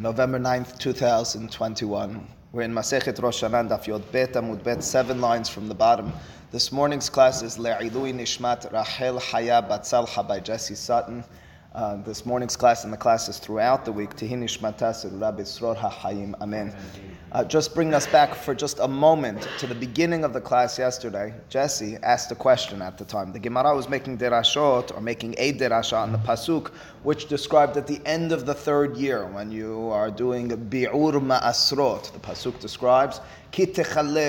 November 9th, 2021. We're in Masechet Rosh Hashanah, Daf Yod Bet, Amud Bet, seven lines from the bottom. This morning's class is Le'ilui Nishmat Rachel Haya Batzalcha by Jesse Sutton. Uh, this morning's class and the classes throughout the week. Amen. Uh, just bring us back for just a moment to the beginning of the class yesterday. Jesse asked a question at the time. The Gemara was making derashot, or making a derasha on the pasuk, which described at the end of the third year, when you are doing bi'ur ma'asrot. The pasuk describes, ki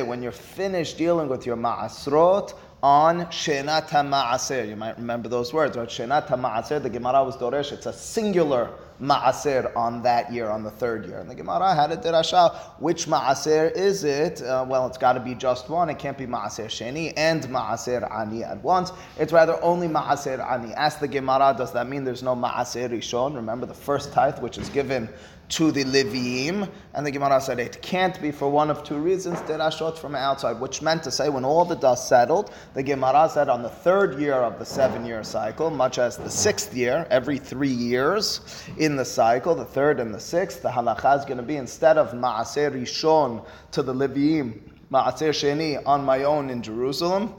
when you're finished dealing with your ma'asrot, on Shenat Ma'aser. You might remember those words, right? Shenat Ma'aser, the Gemara was Doresh, it's a singular Ma'aser on that year, on the third year. And the Gemara had a Dirasha, which Ma'aser is it? Uh, well, it's got to be just one. It can't be Ma'aser Sheni and Ma'aser Ani at once. It's rather only Ma'aser Ani. Ask the Gemara, does that mean there's no Ma'aser Rishon? Remember the first tithe, which is given to the Leviim, and the Gemara said it can't be for one of two reasons, derashot from outside, which meant to say when all the dust settled, the Gemara said on the third year of the seven year cycle, much as the sixth year, every three years in the cycle, the third and the sixth, the halacha is going to be instead of Ma'aser Rishon to the Leviim, Ma'aser Sheni on my own in Jerusalem,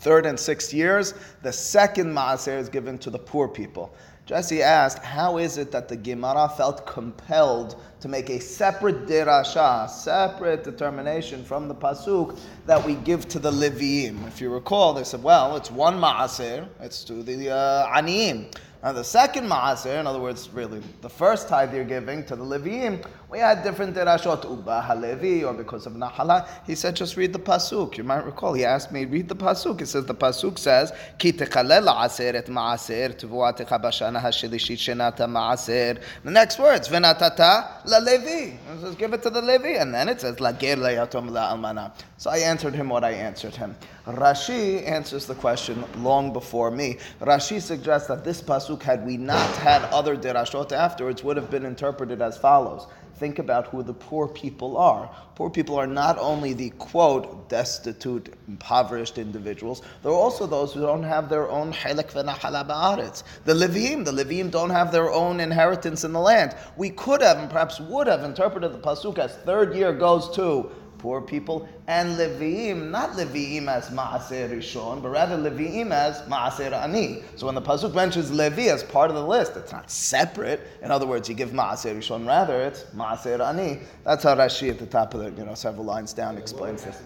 third and sixth years, the second Ma'aser is given to the poor people. Jesse asked, how is it that the Gemara felt compelled to make a separate derasha, separate determination from the pasuk that we give to the Leviim? If you recall, they said, well, it's one ma'aser, it's to the uh, aniyim. Now the second maaser, in other words, really the first tithe you're giving to the Leviim, we had different derashot, uba halevi, or because of nahala. He said, just read the pasuk. You might recall, he asked me, read the pasuk. It says, the pasuk says, ki techalel aser et maaser, tevuatecha bashana shenata maaser. The next words, venatata la levi. It says, give it to the Levi. And then it says, la ger le'yatom la almana. So I answered him what I answered him. Rashi answers the question long before me. Rashi suggests that this pasuk, had we not had other derashot afterwards, would have been interpreted as follows. Think about who the poor people are. Poor people are not only the quote destitute, impoverished individuals. They're also those who don't have their own halak v'nahala The Levim, the Levim don't have their own inheritance in the land. We could have and perhaps would have interpreted the pasuk as third year goes to poor people, and Leviim, not Leviim as Ma'aser Rishon, but rather Leviim as Ma'aser Ani. So when the Pasuk mentions Levi as part of the list, it's not separate. In other words, you give Ma'aser Rishon, rather it's Ma'aser Ani. That's how Rashi at the top of the, you know, several lines down explains this.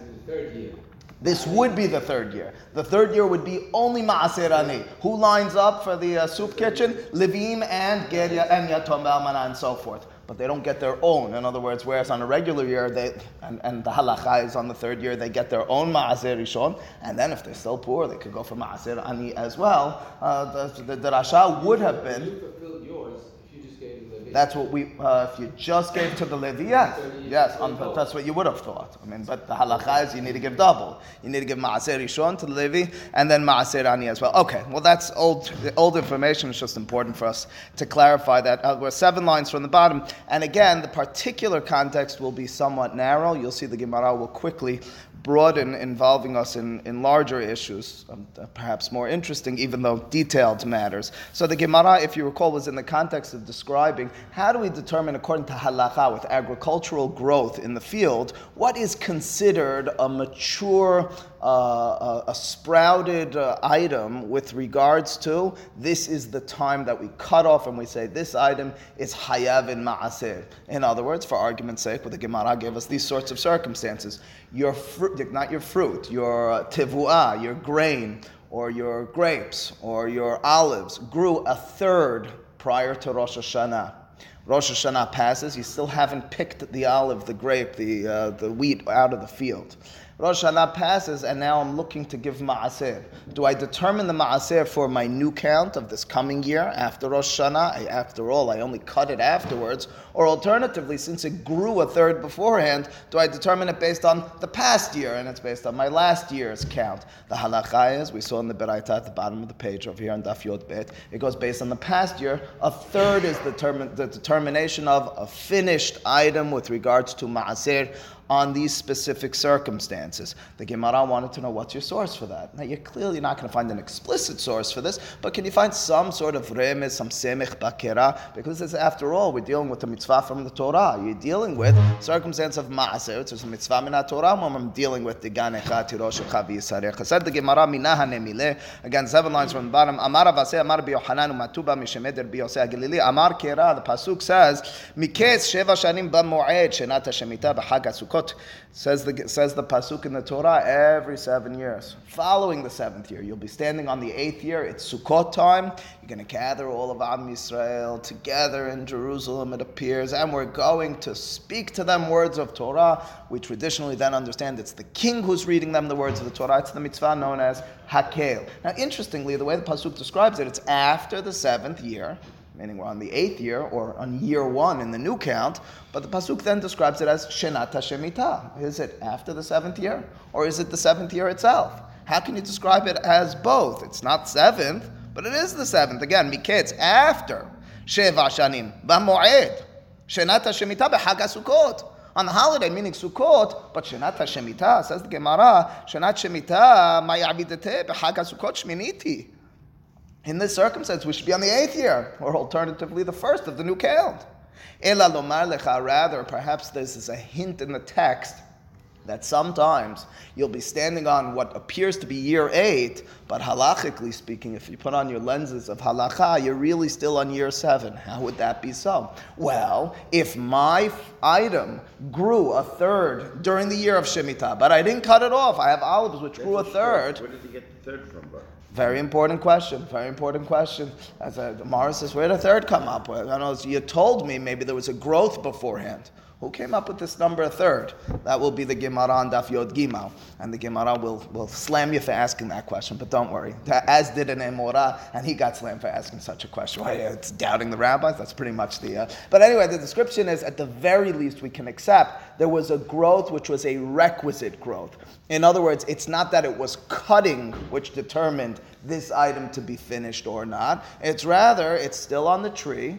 This would be the third year. The third year would be only Ma'aser Ani. Who lines up for the uh, soup kitchen? Levim and Geria and Yatom Almana and so forth but they don't get their own. In other words, whereas on a regular year, they and, and the halacha is on the third year, they get their own ma'aser rishon, and then if they're still poor, they could go for ma'aser ani as well. Uh, the, the, the rasha would have been. That's what we, uh, if you just gave to the Levi, yes, yes, that's what you would have thought. I mean, but the halacha is you need to give double. You need to give Maaser Rishon to the Levi and then Maaser Ani as well. Okay, well, that's old, old information. It's just important for us to clarify that. Uh, we're seven lines from the bottom. And again, the particular context will be somewhat narrow. You'll see the Gemara will quickly broaden involving us in, in larger issues, um, perhaps more interesting, even though detailed matters. So the Gemara, if you recall, was in the context of describing how do we determine, according to halacha, with agricultural growth in the field, what is considered a mature uh, a, sprouted uh, item with regards to this is the time that we cut off and we say this item is hayav in ma'aseh. In other words, for argument's sake, what the Gemara gave us these sorts of circumstances. Your fruit, not your fruit, your tevuah, your grain, or your grapes, or your olives grew a third prior to Rosh Hashanah. Rosh Hashanah passes, you still haven't picked the olive, the grape, the, uh, the wheat out of the field. Rosh Hashanah passes, and now I'm looking to give Ma'aser. Do I determine the Ma'aser for my new count of this coming year after Rosh Hashanah? I, after all, I only cut it afterwards. Or alternatively, since it grew a third beforehand, do I determine it based on the past year, and it's based on my last year's count? The halacha is, we saw in the Beraita at the bottom of the page over here on Daf Yod Bet, it goes based on the past year. A third is the, the determination of a finished item with regards to Ma'aser on these specific circumstances. The Gemara wanted to know what's your source for that. Now, you're clearly not going to find an explicit source for this, but can you find some sort of remez, some semich bakera? Because after all, we're dealing with the mitzvah from the Torah. You're dealing with circumstance of maaser, which is a mitzvah min Torah, when I'm dealing with the ganecha, tiroshecha, v'yisarecha. Said the Gemara, minaha nemile. Again, seven lines from the bottom. Amar avase, amar biyohanan, umatuba, mishemeder biyoseh galili. Amar kera, the pasuk says, miketz sheva shanim b'moed, shenat shemitah b'chag Sukkot. Says the, says the pasuk in the Torah, every seven years. Following the seventh year, you'll be standing on the eighth year. It's Sukkot time. You're going to gather all of Am Yisrael together in Jerusalem, it appears, and we're going to speak to them words of Torah. We traditionally then understand it's the king who's reading them the words of the Torah. It's the mitzvah known as Hakel. Now, interestingly, the way the pasuk describes it, it's after the seventh year meaning we're on the eighth year or on year one in the new count, but the Pasuk then describes it as Shenat Shemitah. Is it after the seventh year or is it the seventh year itself? How can you describe it as both? It's not seventh, but it is the seventh. Again, Miketz, after Sheva Shanim, B'moed, Shenat Shemitah B'Chag. On the holiday, meaning Sukkot, but Shenat Shemitah, says the Gemara, Shenat Shemitah, Ma'yabidete B'Chag Sukkot Shminiti. In this circumstance, we should be on the eighth year, or alternatively the first of the new count. Ela lomar lecha, rather, perhaps this is a hint in the text that sometimes you'll be standing on what appears to be year eight, but halachically speaking, if you put on your lenses of halacha, you're really still on year seven. How would that be so? Well, if my item grew a third during the year of Shemitah, but I didn't cut it off, I have olives which grew a third. Where did you get the third from, bro? Very important question. Very important question. As a, Morris says, where did the third come up with? I know you told me maybe there was a growth beforehand. Who came up with this number third? That will be the Gemara on Daf Yod Gimal. And the Gemara will, will slam you for asking that question, but don't worry. As did an Emora, and he got slammed for asking such a question. Why, it's doubting the rabbis? That's pretty much the. Uh, but anyway, the description is at the very least we can accept there was a growth which was a requisite growth. In other words, it's not that it was cutting which determined this item to be finished or not. It's rather, it's still on the tree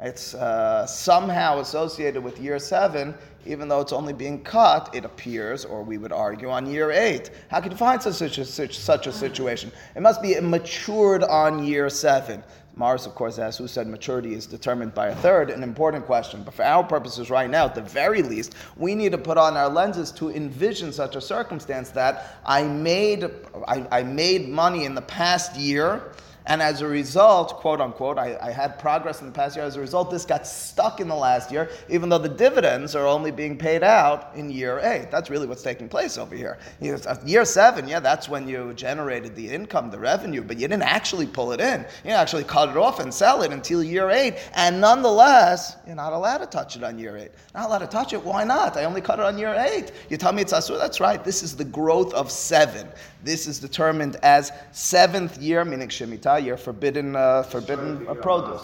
it's uh, somehow associated with year seven, even though it's only being cut, it appears, or we would argue, on year eight. How can you find such a, such, such a situation? It must be matured on year seven. Mars, of course, asks who said maturity is determined by a third, an important question. But for our purposes right now, at the very least, we need to put on our lenses to envision such a circumstance that I made, I, I made money in the past year and as a result, quote unquote, I, I, had progress in the past year. As a result, this got stuck in the last year, even though the dividends are only being paid out in year eight. That's really what's taking place over here. Year seven, yeah, that's when you generated the income, the revenue, but you didn't actually pull it in. You actually cut it off and sell it until year eight. And nonetheless, you're not allowed to touch it on year eight. Not allowed to touch it. Why not? I only cut it on year eight. You tell me it's asur. That's right. This is the growth of seven. This is determined as seventh year, meaning Shemitah you're forbidden uh, forbidden uh, produce.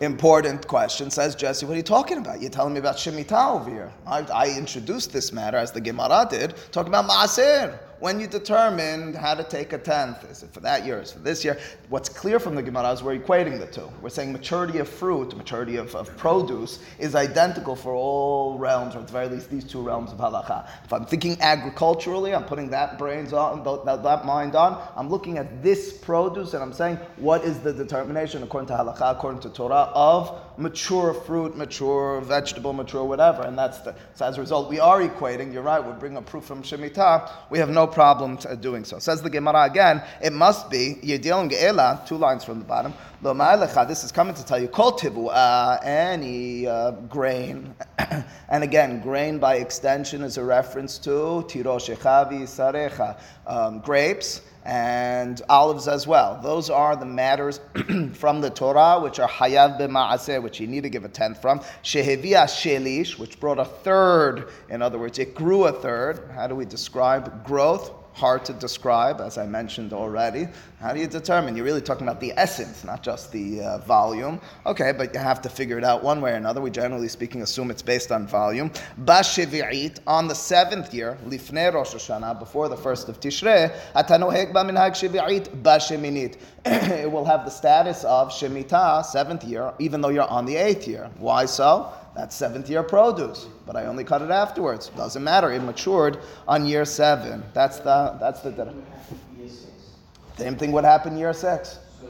Important question, says Jesse. What are you talking about? You're telling me about Shemitah over here. I, I introduced this matter as the Gemara did, talking about Maaser when you determined how to take a tenth. Is it for that year? Is it for this year? What's clear from the Gemara is we're equating the two. We're saying maturity of fruit, maturity of, of produce is identical for all realms, or at the very least these two realms of halacha. If I'm thinking agriculturally, I'm putting that brains on, that, that mind on. I'm looking at this produce and I'm saying, what is the determination according to halacha, according to Torah, of mature fruit, mature vegetable, mature whatever. And that's the, so as a result, we are equating, you're right, we bring a proof from Shemitah, we have no problem doing so. Says the Gemara again, it must be Yedelim Ge'ela, two lines from the bottom. This is coming to tell you, Kol Tivu, uh, any uh, grain. and again, grain by extension is a reference to Tiroshechavi Sarecha, um, grapes and olives as well. Those are the matters from the Torah which are hayav b'ma'aseh, which you need to give a tenth from. Shehevia shelish, which brought a third. In other words, it grew a third. How do we describe growth? Hard to describe, as I mentioned already. How do you determine? You're really talking about the essence, not just the uh, volume. Okay, but you have to figure it out one way or another. We generally speaking assume it's based on volume. Bashivi'it, on the seventh year, lifnei Rosh Hashanah, before the first of Tishrei, atanohek b'minhag shivi'it basheminit. It will have the status of Shemitah, seventh year, even though you're on the eighth year. Why so? That's seventh year produce, but I only cut it afterwards. Doesn't matter. It matured on year seven. That's the that's the same thing would happen year six. So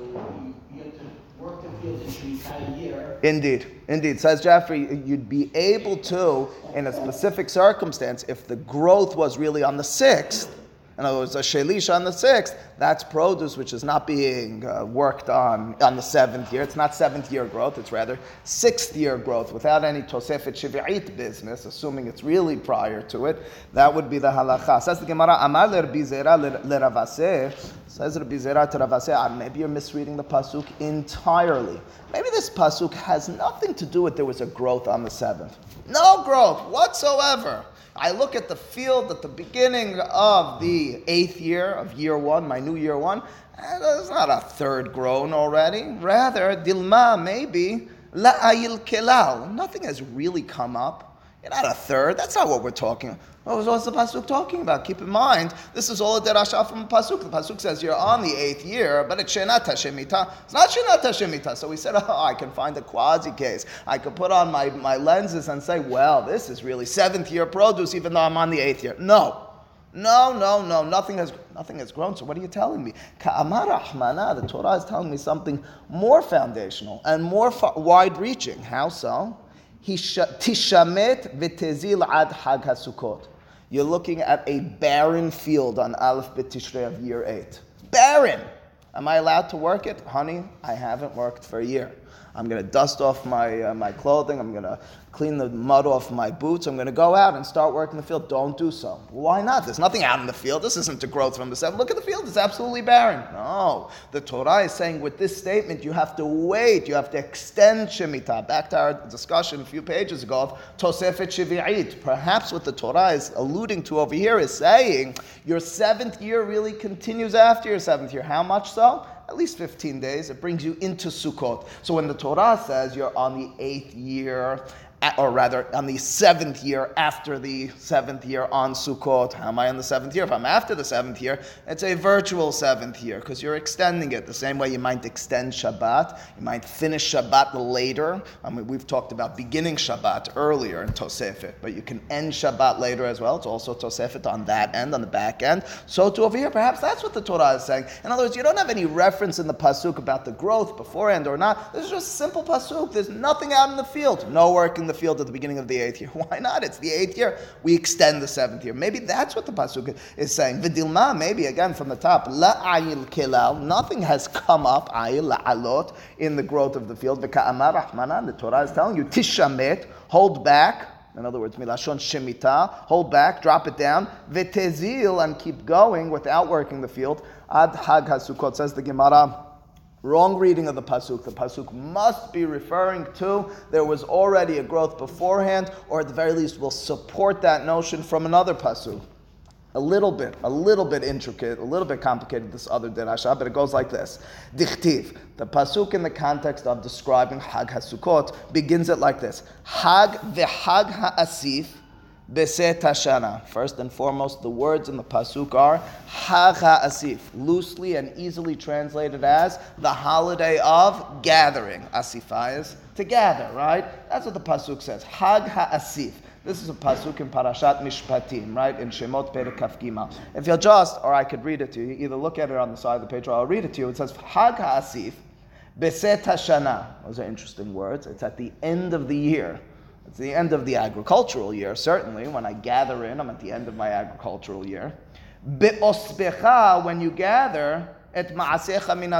you have to work the field the entire year. Indeed, indeed. Says Jeffrey, you'd be able to, in a specific circumstance, if the growth was really on the sixth, in other words, a shelish on the sixth, that's produce which is not being uh, worked on on the seventh year. It's not seventh year growth, it's rather sixth year growth without any tosefet shivi'it business, assuming it's really prior to it. That would be the halacha. Says the Gemara, Amar l'Rabbi l'Ravaseh, says Rabbi Zera to Rav Asi, ah, maybe you're misreading the pasuk entirely. Maybe this pasuk has nothing to do with there was a growth on the seventh. No growth whatsoever. I look at the field at the beginning of the eighth year of year one, my new year one, and it's not a third grown already. Rather, dilma maybe la'ayil kelal. Nothing has really come up. You're not a third. That's not what we're talking. about. What was the pasuk talking about? Keep in mind, this is all a derasha from the pasuk. The pasuk says you're on the eighth year, but it's shenat hashemita. It's not shenat. So we said, oh, I can find a quasi case. I could put on my, my lenses and say, well, this is really seventh year produce, even though I'm on the eighth year. No. No, no, no, nothing has nothing has grown. So what are you telling me? Ka'amar the Torah is telling me something more foundational and more wide-reaching. How so? Tishamet v'tezil ad hag. You're looking at a barren field on Aleph Bet Tishrei of year eight. Barren. Am I allowed to work it? Honey, I haven't worked for a year. I'm going to dust off my, uh, my clothing. I'm going to clean the mud off my boots. I'm going to go out and start working the field. Don't do so. Why not? There's nothing out in the field. This isn't to growth from the seven. Look at the field. It's absolutely barren. No. The Torah is saying with this statement, you have to wait. You have to extend Shemitah. Back to our discussion a few pages ago of Tosefet Shivi'it. Perhaps what the Torah is alluding to over here is saying your seventh year really continues after your seventh year. How much so? At least 15 days. It brings you into Sukkot. So when the Torah says you're on the eighth year or rather on the seventh year after the seventh year on Sukkot. How am I on the seventh year? If I'm after the seventh year, it's a virtual seventh year because you're extending it the same way you might extend Shabbat. You might finish Shabbat later. I mean, we've talked about beginning Shabbat earlier in Tosefet, but you can end Shabbat later as well. It's also Tosefet on that end, on the back end. So to over here, perhaps that's what the Torah is saying. In other words, you don't have any reference in the pasuk about the growth beforehand or not. This is just a simple pasuk. There's nothing out in the field, no work in the field at the beginning of the eighth year. Why not? It's the eighth year. We extend the seventh year. Maybe that's what the pasuk is saying. Vidilma, maybe again from the top. La ayil kilal. Nothing has come up. Ayil alot in the growth of the field. V'ka'amar rahmanan. The Torah is telling you tishamet. Hold back. In other words, milashon shemita, hold back, drop it down, v'tezil, and keep going without working the field. Ad hag hasukot, says the Gemara. Wrong reading of the pasuk. The pasuk must be referring to there was already a growth beforehand, or at the very least will support that notion from another pasuk. A little bit, a little bit intricate, a little bit complicated, this other derasha, but it goes like this. Dichtiv, the pasuk in the context of describing Hag HaSukkot begins it like this. Hag v'Hag HaAsif Beset Hashana. First and foremost, the words in the pasuk are Hag Asif, loosely and easily translated as the holiday of gathering. Asifa to gather, right? That's what the pasuk says. Hag Asif. This is a pasuk in Parashat Mishpatim, right? In Shemot Perek Kaf If you'll just, or I could read it to you, either look at it on the side of the page or I'll read it to you. It says Hag Asif. Beset Hashana. Those are interesting words. It's at the end of the year. It's the end of the agricultural year, certainly. When I gather in, I'm at the end of my agricultural year. Be'osbecha, when you gather, et ma'asecha min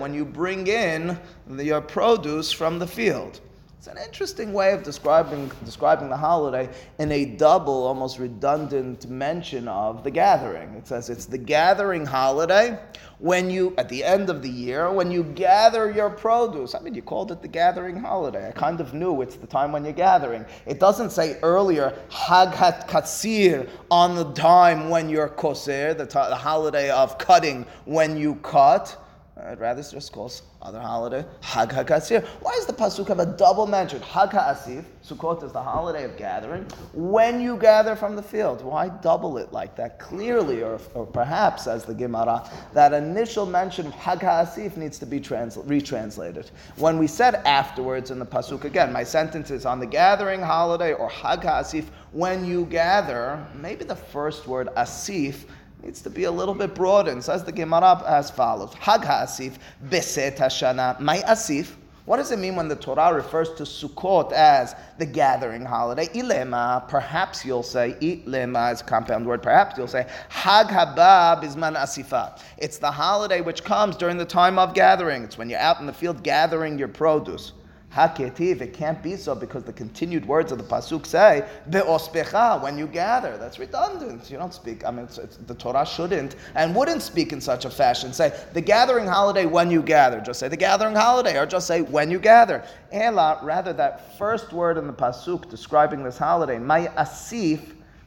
when you bring in your produce from the field. It's an interesting way of describing, describing the holiday in a double, almost redundant mention of the gathering. It says it's the gathering holiday when you, at the end of the year, when you gather your produce. I mean, you called it the gathering holiday. I kind of knew it's the time when you're gathering. It doesn't say earlier, Hag katsir, on the time when you're koser, the, the holiday of cutting when you cut. I'd rather just call other holiday Hag HaKasir. Why does the pasuk have a double mention? Hag HaAsif, Sukkot is the holiday of gathering. When you gather from the field, why double it like that? Clearly, or, or perhaps, as the Gemara, that initial mention of Hag HaAsif needs to be transla- retranslated. When we said afterwards in the pasuk again, my sentence is on the gathering holiday or Hag HaAsif. When you gather, maybe the first word Asif needs to be a little bit broadened. Says the Gemara as follows: Hag Asif Beset Hashana. My Asif. What does it mean when the Torah refers to Sukkot as the gathering holiday? Ilema, perhaps you'll say, Ilema is a compound word, perhaps you'll say, Hag Haba Bisman Asifa. It's the holiday which comes during the time of gathering. It's when you're out in the field gathering your produce. Haketiv, it can't be so because the continued words of the pasuk say be'ospecha when you gather. That's redundant. You don't speak. I mean, it's, it's, the Torah shouldn't and wouldn't speak in such a fashion. Say the gathering holiday when you gather. Just say the gathering holiday, or just say when you gather. Ela, rather that first word in the pasuk describing this holiday, my asif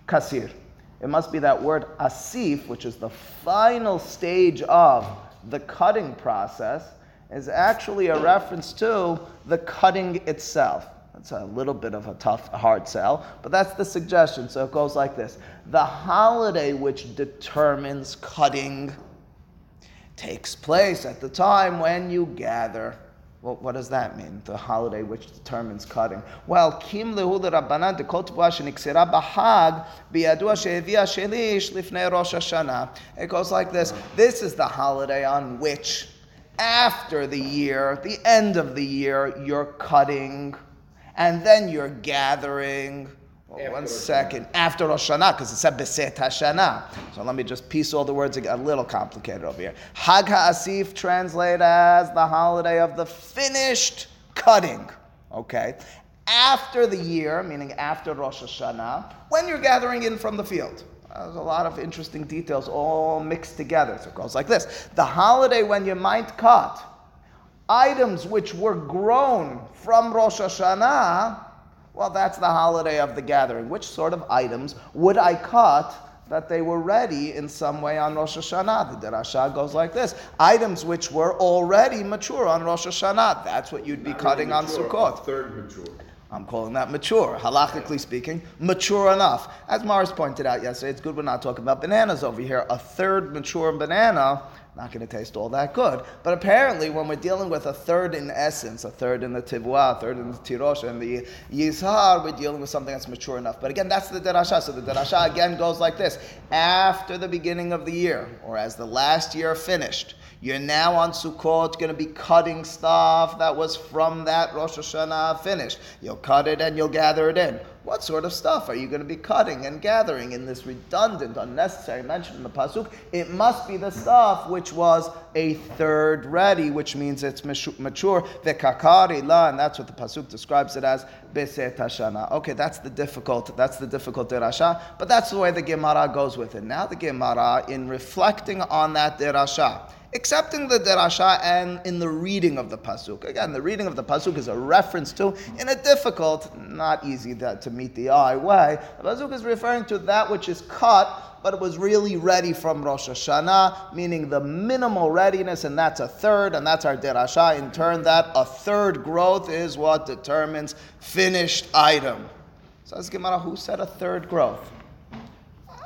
kasir. It must be that word asif, which is the final stage of the cutting process is actually a reference to the cutting itself. That's a little bit of a tough, hard sell, but that's the suggestion. So it goes like this The holiday which determines cutting takes place at the time when you gather. Well, what does that mean? The holiday which determines cutting. Well, kim lehu bahag biyadua she'evia shelish lifnei Rosh Hashanah. It goes like this. This is the holiday on which after the year, the end of the year, you're cutting, and then you're gathering. Well, one second. After Rosh Hashanah, because it said Beset Hashanah. So let me just piece all the words a little complicated over here. Hag HaAsif translate as the holiday of the finished cutting. Okay? After the year, meaning after Rosh Hashanah, when you're gathering in from the field. There's a lot of interesting details all mixed together. So it goes like this The holiday when you might cut items which were grown from Rosh Hashanah, well, that's the holiday of the gathering. Which sort of items would I cut that they were ready in some way on Rosh Hashanah. The Derasha goes like this: items which were already mature on Rosh Hashanah. That's what you'd be Not cutting really mature, on Sukkot. Third mature. I'm calling that mature, halachically speaking, mature enough. As Morris pointed out yesterday, it's good we're not talking about bananas over here. A third mature banana, not going to taste all that good. But apparently, when we're dealing with a third in essence, a third in the tivua, a third in the tirosh, and the yizhar, we're dealing with something that's mature enough. But again, that's the derasha. So the derasha again goes like this: after the beginning of the year, or as the last year finished you're now on Sukkot going to be cutting stuff that was from that Rosh Hashanah finished. You'll cut it and you'll gather it in. What sort of stuff are you going to be cutting and gathering in this redundant, unnecessary mention in the pasuk? It must be the stuff which was a third ready, which means it's mature. Vekakari la, and that's what the pasuk describes it as. Beset Hashana. Okay, that's the difficult. That's the difficult derasha, but that's the way the Gemara goes with it. Now the Gemara, in reflecting on that derasha accepting the derasha and in the reading of the pasuk. Again, the reading of the pasuk is a reference to in a difficult, not easy to, to meet the eye way. The pasuk is referring to that which is cut, but it was really ready from Rosh Hashanah, meaning the minimal readiness, and that's a third, and that's our derasha. In turn, that a third growth is what determines finished item. Says Gemara, who said a third growth?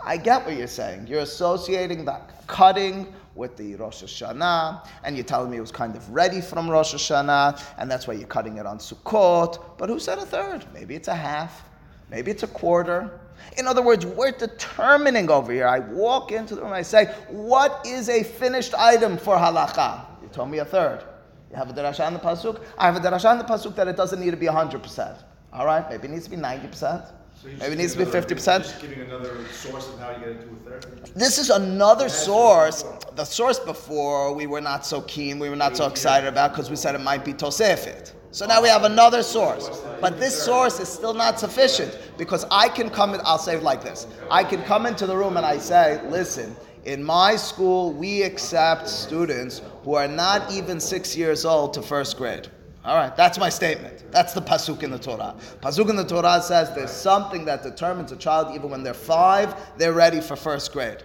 I get what you're saying. You're associating the cutting with the Rosh Hashanah, and you're telling me it was kind of ready from Rosh Hashanah, and that's why you're cutting it on Sukkot. But who said a third? Maybe it's a half, maybe it's a quarter. In other words, we're determining over here. I walk into the room, I say, What is a finished item for halacha? You told me a third. You have a derasha in the pasuk. I have a derasha in the pasuk that it doesn't need to be hundred percent. All right, maybe it needs to be ninety percent. So Maybe it needs to be fifty percent. Just giving another source of how you get into a third. This is another source. The source before we were not so keen, we were not so excited about because we said it might be Tosefit. So now we oh. have another source. But this source is still not sufficient because I can come in, I'll say it like this. I can come into the room and I say, listen, in my school, we accept students who are not even six years old to first grade. All right, that's my statement. That's the pasuk in the Torah. Pasuk in the Torah says there's something that determines a child even when they're five, they're ready for first grade.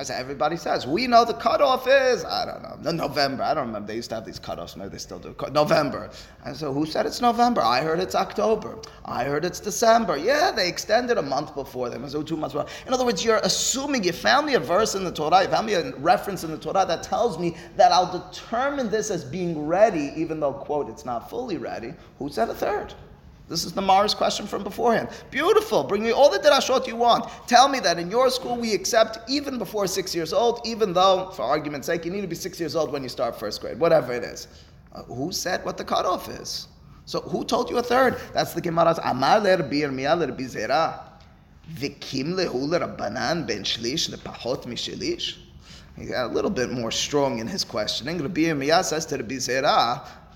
Say everybody says we know the cutoff is I don't know November. I don't remember. They used to have these cutoffs. Maybe they still do. November. And so who said it's November? I heard it's October. I heard it's December. Yeah, they extended a month before them. So two months. Before. In other words, you're assuming you found me a verse in the Torah. You found me a reference in the Torah that tells me that I'll determine this as being ready, even though quote it's not fully ready. Who said a third? This is the Mars question from beforehand. Beautiful. Bring me all the derashot you want. Tell me that in your school we accept even before six years old, even though, for argument's sake, you need to be six years old when you start first grade, whatever it is. Uh, who said what the cutoff is? So who told you a third? That's the Gemara's Amar ler bir ler bizera. Vikim lehu Rabbanan ben shlish lepachot mishelish. He got a little bit more strong in his questioning. Rabbi Yirmiyah says to the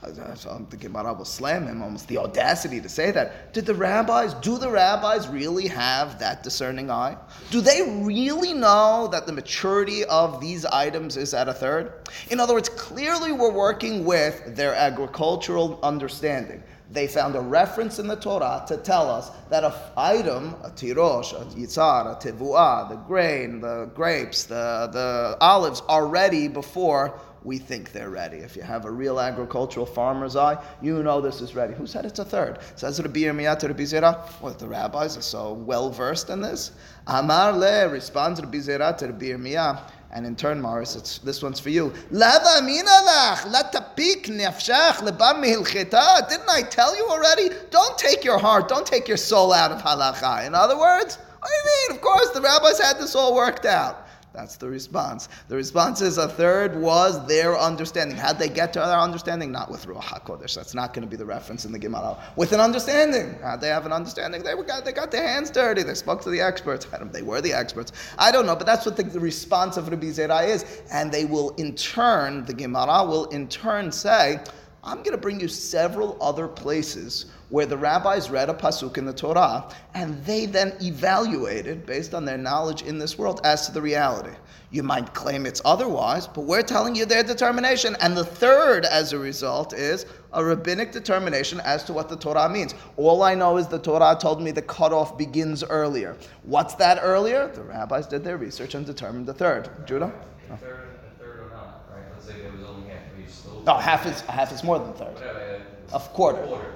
Bizera, the Gemara will slam him, almost the audacity to say that. Did the rabbis, do the rabbis really have that discerning eye? Do they really know that the maturity of these items is at a third? In other words, clearly we're working with their agricultural understanding. They found a reference in the Torah to tell us that an item, a tirosh, a yitzar, a tevuah, the grain, the grapes, the, the olives, are ready before we think they're ready. If you have a real agricultural farmer's eye, you know this is ready. Who said it's a third? Says Rabbi Yirmiyah Rabbi Zera. What, the rabbis are so well versed in this? Amar le responds Rabbi Zera to Rabbi Yirmiyah. And in turn, Morris, this one's for you. Didn't I tell you already? Don't take your heart, don't take your soul out of halacha. In other words, what do you mean? Of course, the rabbis had this all worked out. That's the response. The response is a third was their understanding. How'd they get to their understanding? Not with Ruach HaKodesh. That's not going to be the reference in the Gemara. With an understanding. How'd they have an understanding? They, got, they got their hands dirty. They spoke to the experts. They were the experts. I don't know, but that's what the, the response of Rabbi Zera is. And they will in turn, the Gemara will in turn say, I'm going to bring you several other places where the rabbis read a pasuk in the Torah and they then evaluated based on their knowledge in this world as to the reality. You might claim it's otherwise, but we're telling you their determination. And the third, as a result, is a rabbinic determination as to what the Torah means. All I know is the Torah told me the cutoff begins earlier. What's that earlier? The rabbis did their research and determined the third. Judah? A third, a third or not, right? Let's say there was only half, are you still? No, half is half is more than third. A quarter. Quarter.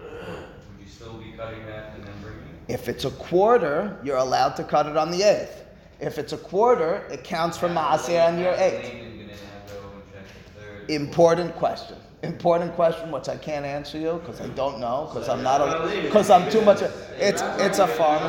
Would you still be cutting that and then bringing it? If it's a quarter, you're allowed to cut it on the eighth. If it's a quarter, it counts for Maaseh on your eighth. Laban gonna have to go and check the third. Important question. Important question, which I can't answer you because I don't know because I'm not because I'm too much. A, it's it's a farmer.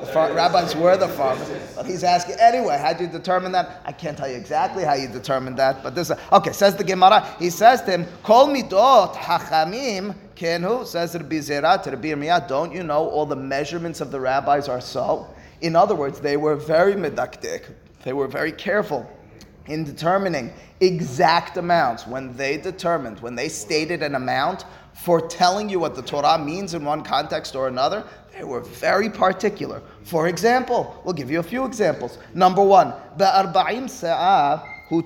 The far, rabbis were the farmers, but he's asking anyway. How do you determine that? I can't tell you exactly how you determine that, but this. Okay, says the Gemara. He says to him, "Kol midot hachamim kenu." Says Rabbi Zera to Rabbi Yirmiyah, "Don't you know all the measurements of the rabbis are so?" In other words, they were very medaktik. They were very careful in determining exact amounts. When they determined, when they stated an amount for telling you what the Torah means in one context or another, they were very particular. For example, we'll give you a few examples. Number one, se'ah hu.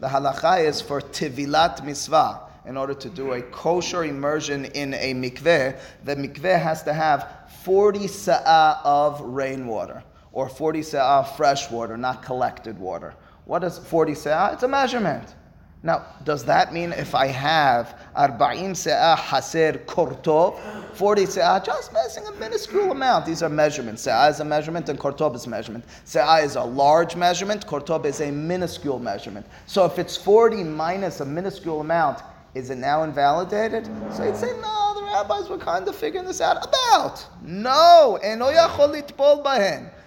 The halacha is for tivilat misvah. In order to do a kosher immersion in a mikveh, the mikveh has to have 40 sa'ah of rainwater or 40 sa'ah fresh water, not collected water. What is 40 sa'ah? It's a measurement. Now, does that mean if I have arba'im se'ah haser kortov, 40 se'ah, just missing a minuscule amount? These are measurements. Se'ah is a measurement and kortov is a measurement. Se'ah is a large measurement, kortov is a minuscule measurement. So if it's 40 minus a minuscule amount, is it now invalidated? So you'd say, no, the rabbis were kind of figuring this out. About. No.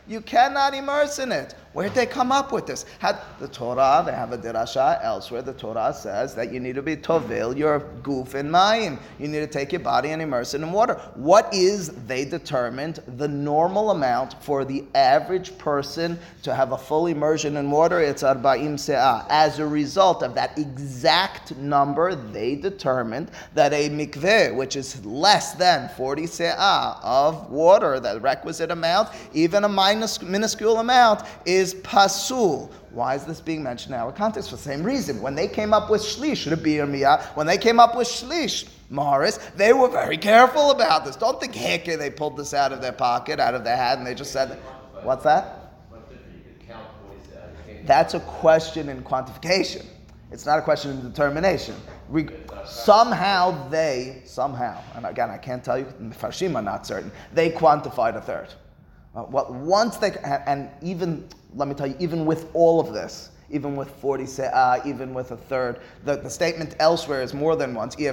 You cannot immerse in it. Where'd they come up with this? Had the Torah, they have a dirasha elsewhere. The Torah says that you need to be tovil your goof in mayim. You need to take your body and immerse it in water. What is, they determined, the normal amount for the average person to have a full immersion in water? It's arba'im se'ah. As a result of that exact number, they determined that a mikveh, which is less than 40 se'ah of water, that requisite amount, even a minus, minuscule amount, is is pasul. Why is this being mentioned in our context? For the same reason. When they came up with shlish, Rabbi Yirmiyah, when they came up with shlish, Morris, they were very careful about this. Don't think, heck, they pulled this out of their pocket, out of their hat, and they just said, what's that? That's a question in quantification. It's not a question in determination. Re- somehow they, somehow, and again, I can't tell you, Farshim are not certain, they quantified a third. Uh, well, once they, and even, let me tell you, even with all of this, even with 40 se'ah, even with a third. The, the statement elsewhere is more than once. We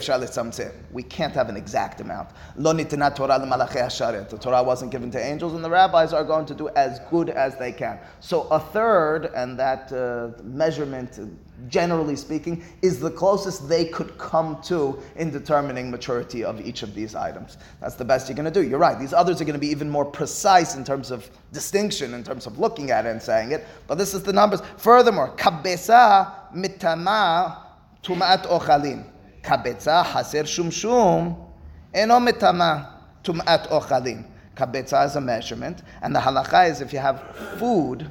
can't have an exact amount. The Torah wasn't given to angels, and the rabbis are going to do as good as they can. So a third, and that uh, measurement generally speaking, is the closest they could come to in determining maturity of each of these items. That's the best you're going to do. You're right. These others are going to be even more precise in terms of distinction, in terms of looking at it and saying it. But this is the numbers. Furthermore, kabesa mitama tumat ochalin. Kabetza haser shumshum eno mitama tumat ochalin. Kabetza is a measurement, and the halacha is if you have food,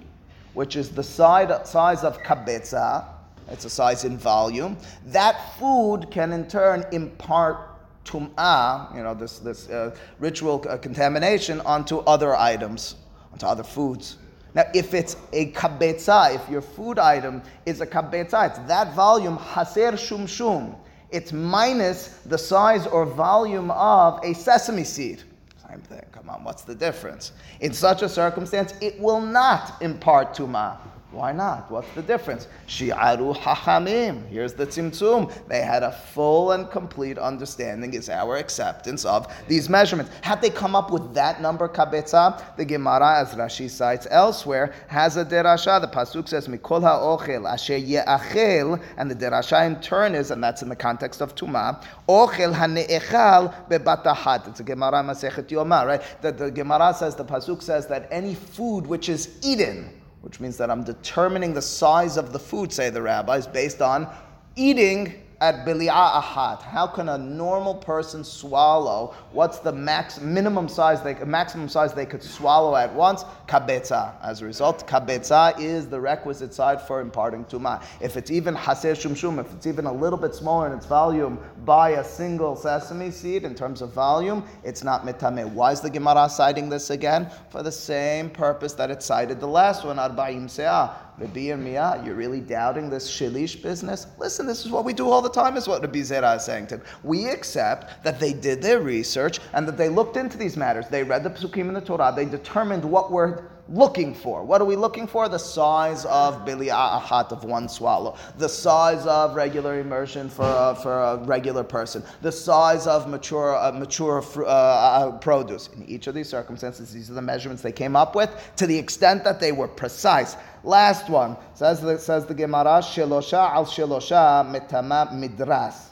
which is the side, size of kabetza, it's a size in volume. That food can in turn impart tum'ah, you know, this, this uh, ritual uh, contamination onto other items, onto other foods. Now, if it's a kabetza, if your food item is a kabetza, it's that volume, haser shum shum. It's minus the size or volume of a sesame seed. Same thing. Come on, what's the difference? In such a circumstance, it will not impart tumah. Why not? What's the difference? Shi'aru hachamim. Here's the tzimtzum. They had a full and complete understanding, is our acceptance of these measurements. Had they come up with that number, kabetza, the Gemara, as Rashi cites elsewhere, has a derasha. The pasuk says, mikol ha'ochel asher ye'achel, and the derasha in turn is, and that's in the context of tuma, ochel ha'ne'echal bebatahat. It's a Gemara Masechet Yoma, right? The, the Gemara says, the pasuk says that any food which is eaten, which means that I'm determining the size of the food, say the rabbis, based on eating at bili'a ahat. How can a normal person swallow? What's the max minimum size they maximum size they could swallow at once? Kabetza. As a result, kabetza is the requisite size for imparting tuma. If it's even haser shumshum, if it's even a little bit smaller in its volume by a single sesame seed in terms of volume, it's not mitame. Why is the Gemara citing this again? For the same purpose that it cited the last one, arba'im se'ah Rabbi Yirmiyah, you're really doubting this shilish business? Listen, this is what we do all the time, is what Rabbi Zera is saying to him. We accept that they did their research and that they looked into these matters. They read the Psukim in the Torah. They determined what were looking for. What are we looking for? The size of bili ahat of one swallow, the size of regular immersion for a, for a regular person, the size of mature uh, mature uh, uh, produce. In each of these circumstances, these are the measurements they came up with to the extent that they were precise. Last one says the, says the Gemara shilosha al shilosha mitama midras.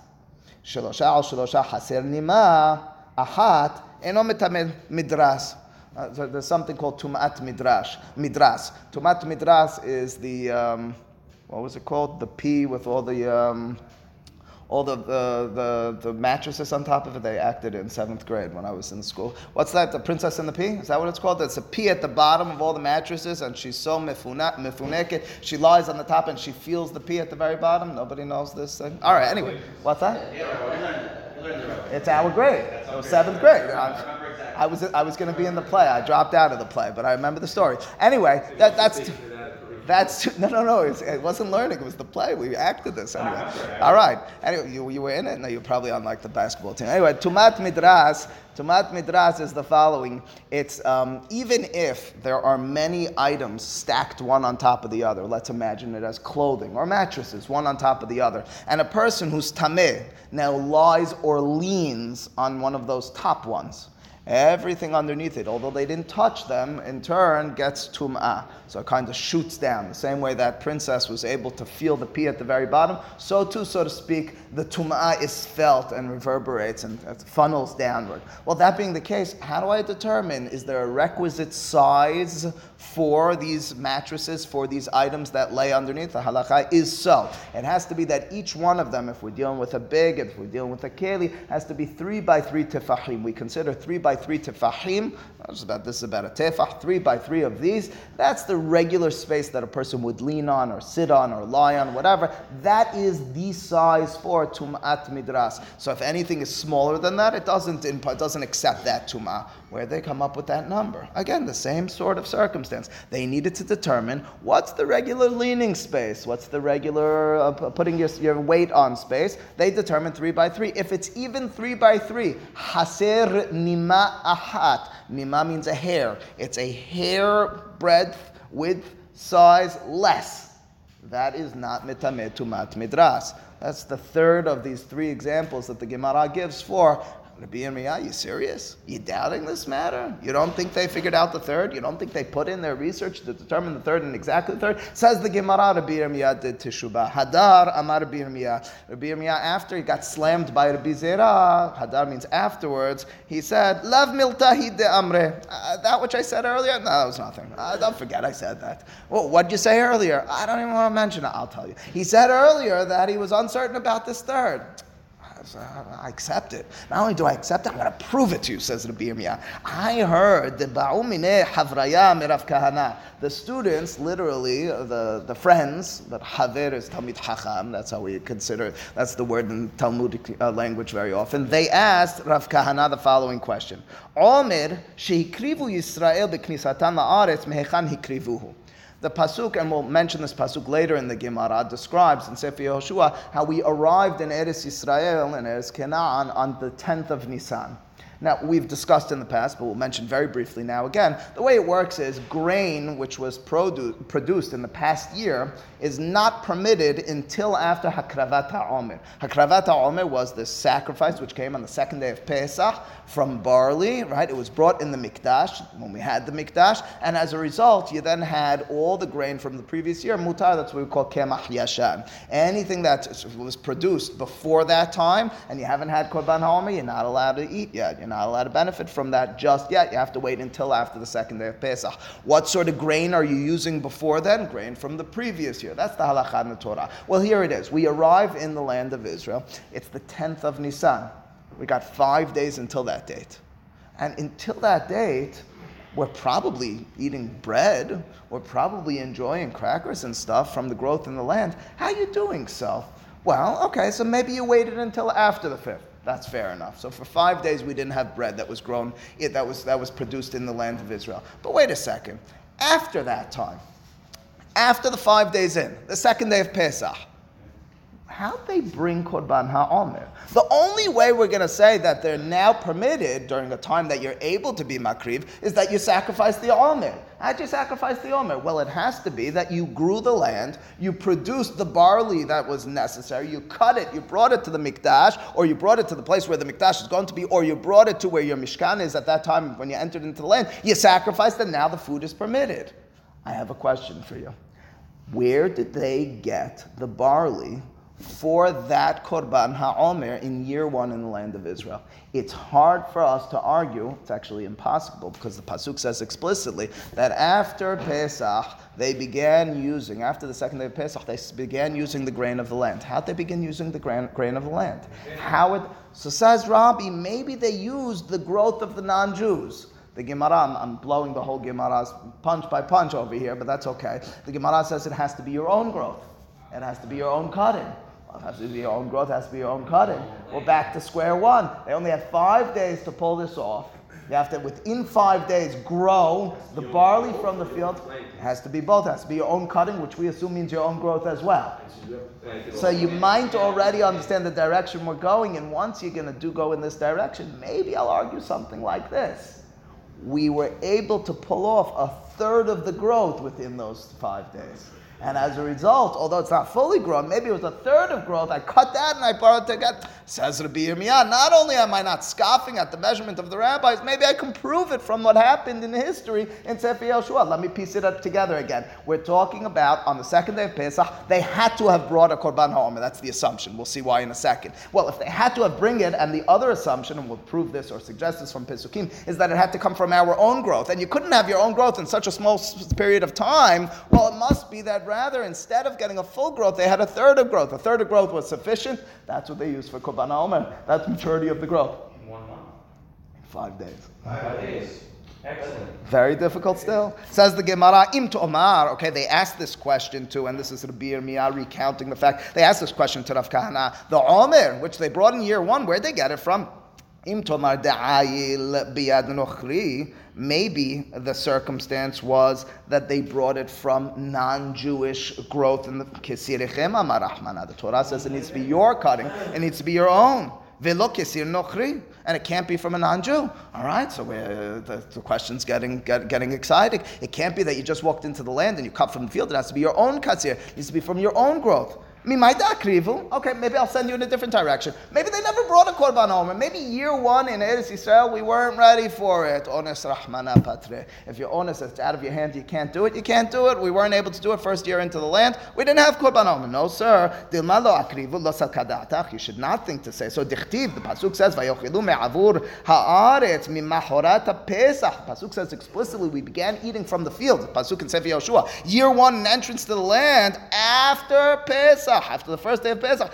Shilosha al shilosha haser nima ahat eno mitama midras. Uh, so there's something called Tumat Midrash. Midras. Tumat Midras is the, um, what was it called? The pea with all the, um, all the, the, the, the, mattresses on top of it. They acted in seventh grade when I was in school. What's that? The Princess and the Pea? Is that what it's called? It's a pea at the bottom of all the mattresses, and she's so mifuneket. She lies on the top and she feels the pea at the very bottom. Nobody knows this thing. All right, anyway. What's that? It's our grade. It was seventh grade. I was I was going to be in the play. I dropped out of the play, but I remember the story. Anyway, that, that's that's no no no. it wasn't learning. It was the play. We acted this anyway. All right. Anyway, you, you were in it. No, you're probably on like the basketball team. Anyway, tumat midras. Tumat midras is the following. It's um, even if there are many items stacked one on top of the other. Let's imagine it as clothing or mattresses, one on top of the other, and a person who's tameh now lies or leans on one of those top ones everything underneath it, although they didn't touch them, in turn gets tum'ah. So it kind of shoots down. The same way that princess was able to feel the pea at the very bottom, so too, so to speak, the tum'ah is felt and reverberates and funnels downward. Well, that being the case, how do I determine is there a requisite size for these mattresses, for these items that lay underneath? The halacha is so. It has to be that each one of them, if we're dealing with a big, if we're dealing with a keli, has to be three by three tefahim. We consider three by three tefahim. About this is about a tefah, three by three of these. That's the regular space that a person would lean on or sit on or lie on, whatever. That is the size for tumat midras. So if anything is smaller than that, it doesn't it doesn't accept that tuma. Where they come up with that number? Again, the same sort of circumstance. They needed to determine what's the regular leaning space, what's the regular uh, putting your, your weight on space. They determined three by three. If it's even three by three, haser nima ahat. Nima means a hair. It's a hair breadth, width, size less. That is not mitameh tumat midras. That's the third of these three examples that the Gemara gives for Rabbi Yirmiyah, you serious? You doubting this matter? You don't think they figured out the third? You don't think they put in their research to determine the third and exactly the third? Says the Gemara, Rabbi Yirmiyah did teshubah. Hadar Amar Rabbi Yirmiyah. Rabbi Yirmiyah, after he got slammed by Rabbi Zera, Hadar means afterwards, he said, Lav miltahi de amre. Uh, that which I said earlier? No, that was nothing. Uh, don't forget I said that. Well, what did you say earlier? I don't even want to mention it. I'll tell you. He said earlier that he was uncertain about this third. I accept it. Not only do I accept it, I'm going to prove it to you, says Rabbi Yirmiyah. I heard the Ba'umine Havraya Mirav Kahana. The students, literally, the, the friends, but Haver is Talmid Hacham, that's how we consider it. That's the word in Talmudic uh, language very often. They asked Rav Kahana the following question. Omer, Shehikrivu Yisrael Beknisatan La'aretz, Mehechan Hikrivuhu. The pasuk, and we'll mention this pasuk later in the Gemara, describes in Sefer Yehoshua how we arrived in Eretz Yisrael and Eretz Canaan on the 10th of Nisan. Now, we've discussed in the past, but we'll mention very briefly now again. The way it works is grain, which was produ- produced in the past year, is not permitted until after Hakravat HaOmer. Hakravat HaOmer was the sacrifice which came on the second day of Pesach from barley, right? It was brought in the Mikdash when we had the Mikdash, and as a result, you then had all the grain from the previous year, mutar, that's what we call Kemach Yashan. Anything that was produced before that time, and you haven't had Korban HaOmer, you're not allowed to eat yet. You're not allowed to benefit from that just yet. You have to wait until after the second day of Pesach. What sort of grain are you using before then? Grain from the previous year. That's the halakha in the Torah. Well, here it is. We arrive in the land of Israel. It's the 10th of Nisan. We got five days until that date. And until that date, we're probably eating bread. We're probably enjoying crackers and stuff from the growth in the land. How are you doing so? Well, okay, so maybe you waited until after the fifth. That's fair enough. So for five days we didn't have bread that was grown, that was, that was produced in the land of Israel. But wait a second. After that time, after the five days in, the second day of Pesach, how'd they bring Korban HaOmer? The only way we're going to say that they're now permitted during a time that you're able to be Makriv is that you sacrifice the Omer. How'd you sacrifice the Omer? Well, it has to be that you grew the land, you produced the barley that was necessary, you cut it, you brought it to the Mikdash, or you brought it to the place where the Mikdash is going to be, or you brought it to where your Mishkan is at that time when you entered into the land. You sacrificed and now the food is permitted. I have a question for you. Where did they get the barley for that Korban HaOmer in year one in the land of Israel. It's hard for us to argue, it's actually impossible because the Pasuk says explicitly that after Pesach, they began using, after the second day of Pesach, they began using the grain of the land. How'd they begin using the grain, grain of the land? How it, so says Rabbi, maybe they used the growth of the non Jews. The Gemara, I'm, blowing the whole Gemara's punch by punch over here, but that's okay. The Gemara says it has to be your own growth. It has to be your own cutting. It has to be your own growth, has to be your own cutting. We're back to square one. They only had five days to pull this off. You have to, within five days, grow the barley from the field. It has to be both. It has to be your own cutting, which we assume means your own growth as well. So you might already understand the direction we're going, and once you're going to do go in this direction, maybe I'll argue something like this. We were able to pull off a third of the growth within those five days. And as a result, although it's not fully grown, maybe it was a third of growth, I cut that and I borrowed to get, says Rabbi Yirmiyah, not only am I not scoffing at the measurement of the rabbis, maybe I can prove it from what happened in history in Sefer Yehoshua. Let me piece it up together again. We're talking about on the second day of Pesach, they had to have brought a Korban HaOmer. That's the assumption. We'll see why in a second. Well, if they had to have bring it, and the other assumption, and we'll prove this or suggest this from Pesukim, is that it had to come from our own growth. And you couldn't have your own growth in such a small period of time. Well, it must be that rather, instead of getting a full growth, they had a third of growth. A third of growth was sufficient. That's what they used for Korban Omer. That's maturity of the growth. In one month. Five days. Five days. Excellent. Very difficult still. Says the Gemara, Im to Omar. Okay, they asked this question too, and this is Rabbi Yirmiyah recounting the fact. They asked this question to Rav Kahana. The Omer, which they brought in year one, where'd they get it from? Im Tomar De'ayil Biyad Nochri. Maybe the circumstance was that they brought it from non-Jewish growth in the Kesirichem Amar Rahmana. The Torah says it needs to be your cutting, it needs to be your own. Velo kesir nochri, and it can't be from a non-Jew. All right, so uh, the, the question's getting get, getting exciting. It can't be that you just walked into the land and you cut from the field. It has to be your own kasir. It needs to be from your own growth. Okay, maybe I'll send you in a different direction. Maybe they never brought a korban omer. Maybe year one in Eretz Yisrael we weren't ready for it. Honest rahmana patre. If you're honest, it's out of your hand. You can't do it. You can't do it. We weren't able to do it first year into the land. We didn't have korban omer. No, sir. Dilmalo akrivu lo salkadatach. You should not think to say so. Dichtiv. The pasuk says vayochilu me'avur haaretz mimahorat pesach. Pasuk says explicitly we began eating from the field. Pasuk in Sefer Yoshua. Year one an entrance to the land after Pesach. Pesach, after the first day of Pesach.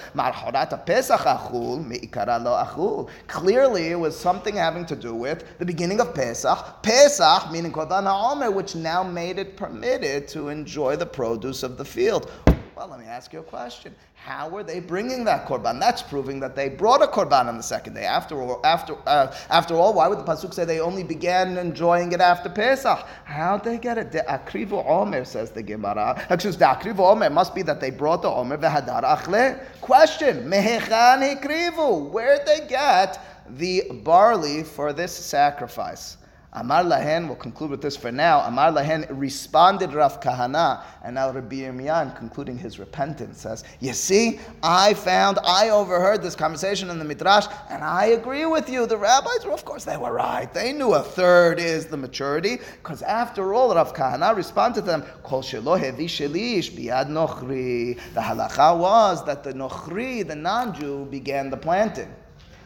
Pesach achul, me'ikara lo achul. Clearly, it was something having to do with the beginning of Pesach. Pesach, meaning Korban HaOmer, which now made it permitted to enjoy the produce of the field. Well, let me ask you a question. How were they bringing that korban? That's proving that they brought a korban on the second day. After all, after, uh, after all, why would the pasuk say they only began enjoying it after Pesach? How'd they get it? The akrivu omer says the Gemara. Excuse the akrivu omer must be that they brought the omer v'hadar achle. Question: Mehechan hikrivu? Where'd they get the barley for this sacrifice? Amar Lahen, we'll conclude with this for now. Amar Lahen responded Rav Kahana, and now Rabbi Yirmiyah, concluding his repentance, says, You see, I found, I overheard this conversation in the Midrash, and I agree with you. The rabbis were, of course, they were right. They knew a third is the maturity, because after all, Rav Kahana responded to them, Kol biad nochri. The halacha was that the nochri, the non-Jew, began the planting.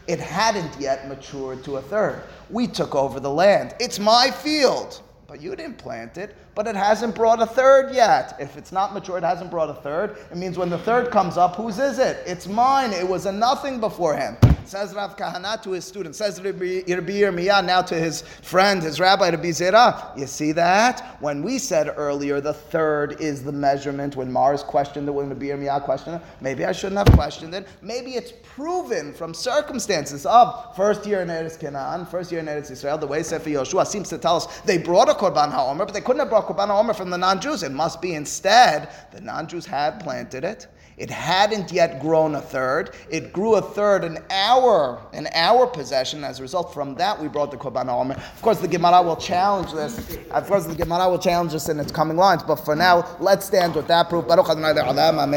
It hadn't yet matured to a third. We took over the land. It's my field. But you didn't plant it, but it hasn't brought a third yet. If it's not mature, it hasn't brought a third. It means when the third comes up, whose is it? It's mine. It was a nothing beforehand. Says Rav Kahana to his student. Says Rabbi Yirmiyah now to his friend, his rabbi Rabbi Zera. You see that? When we said earlier the third is the measurement, when Mars questioned it, when Rabbi Yirmiyah questioned it, maybe I shouldn't have questioned it. Maybe it's proven from circumstances of first year in Eretz Canaan, first year in Eretz Israel, the way Sefer Yoshua seems to tell us they brought a Korban HaOmer, but they couldn't have brought Korban HaOmer from the non-Jews. It must be instead the non-Jews had planted it it hadn't yet grown a third. It grew a third in our in our possession. As a result, from that we brought the korban omer. Of course, the Gemara will challenge this. Of course, the Gemara will challenge this in its coming lines. But for now, let's stand with that proof. Baruch Adonai Amen.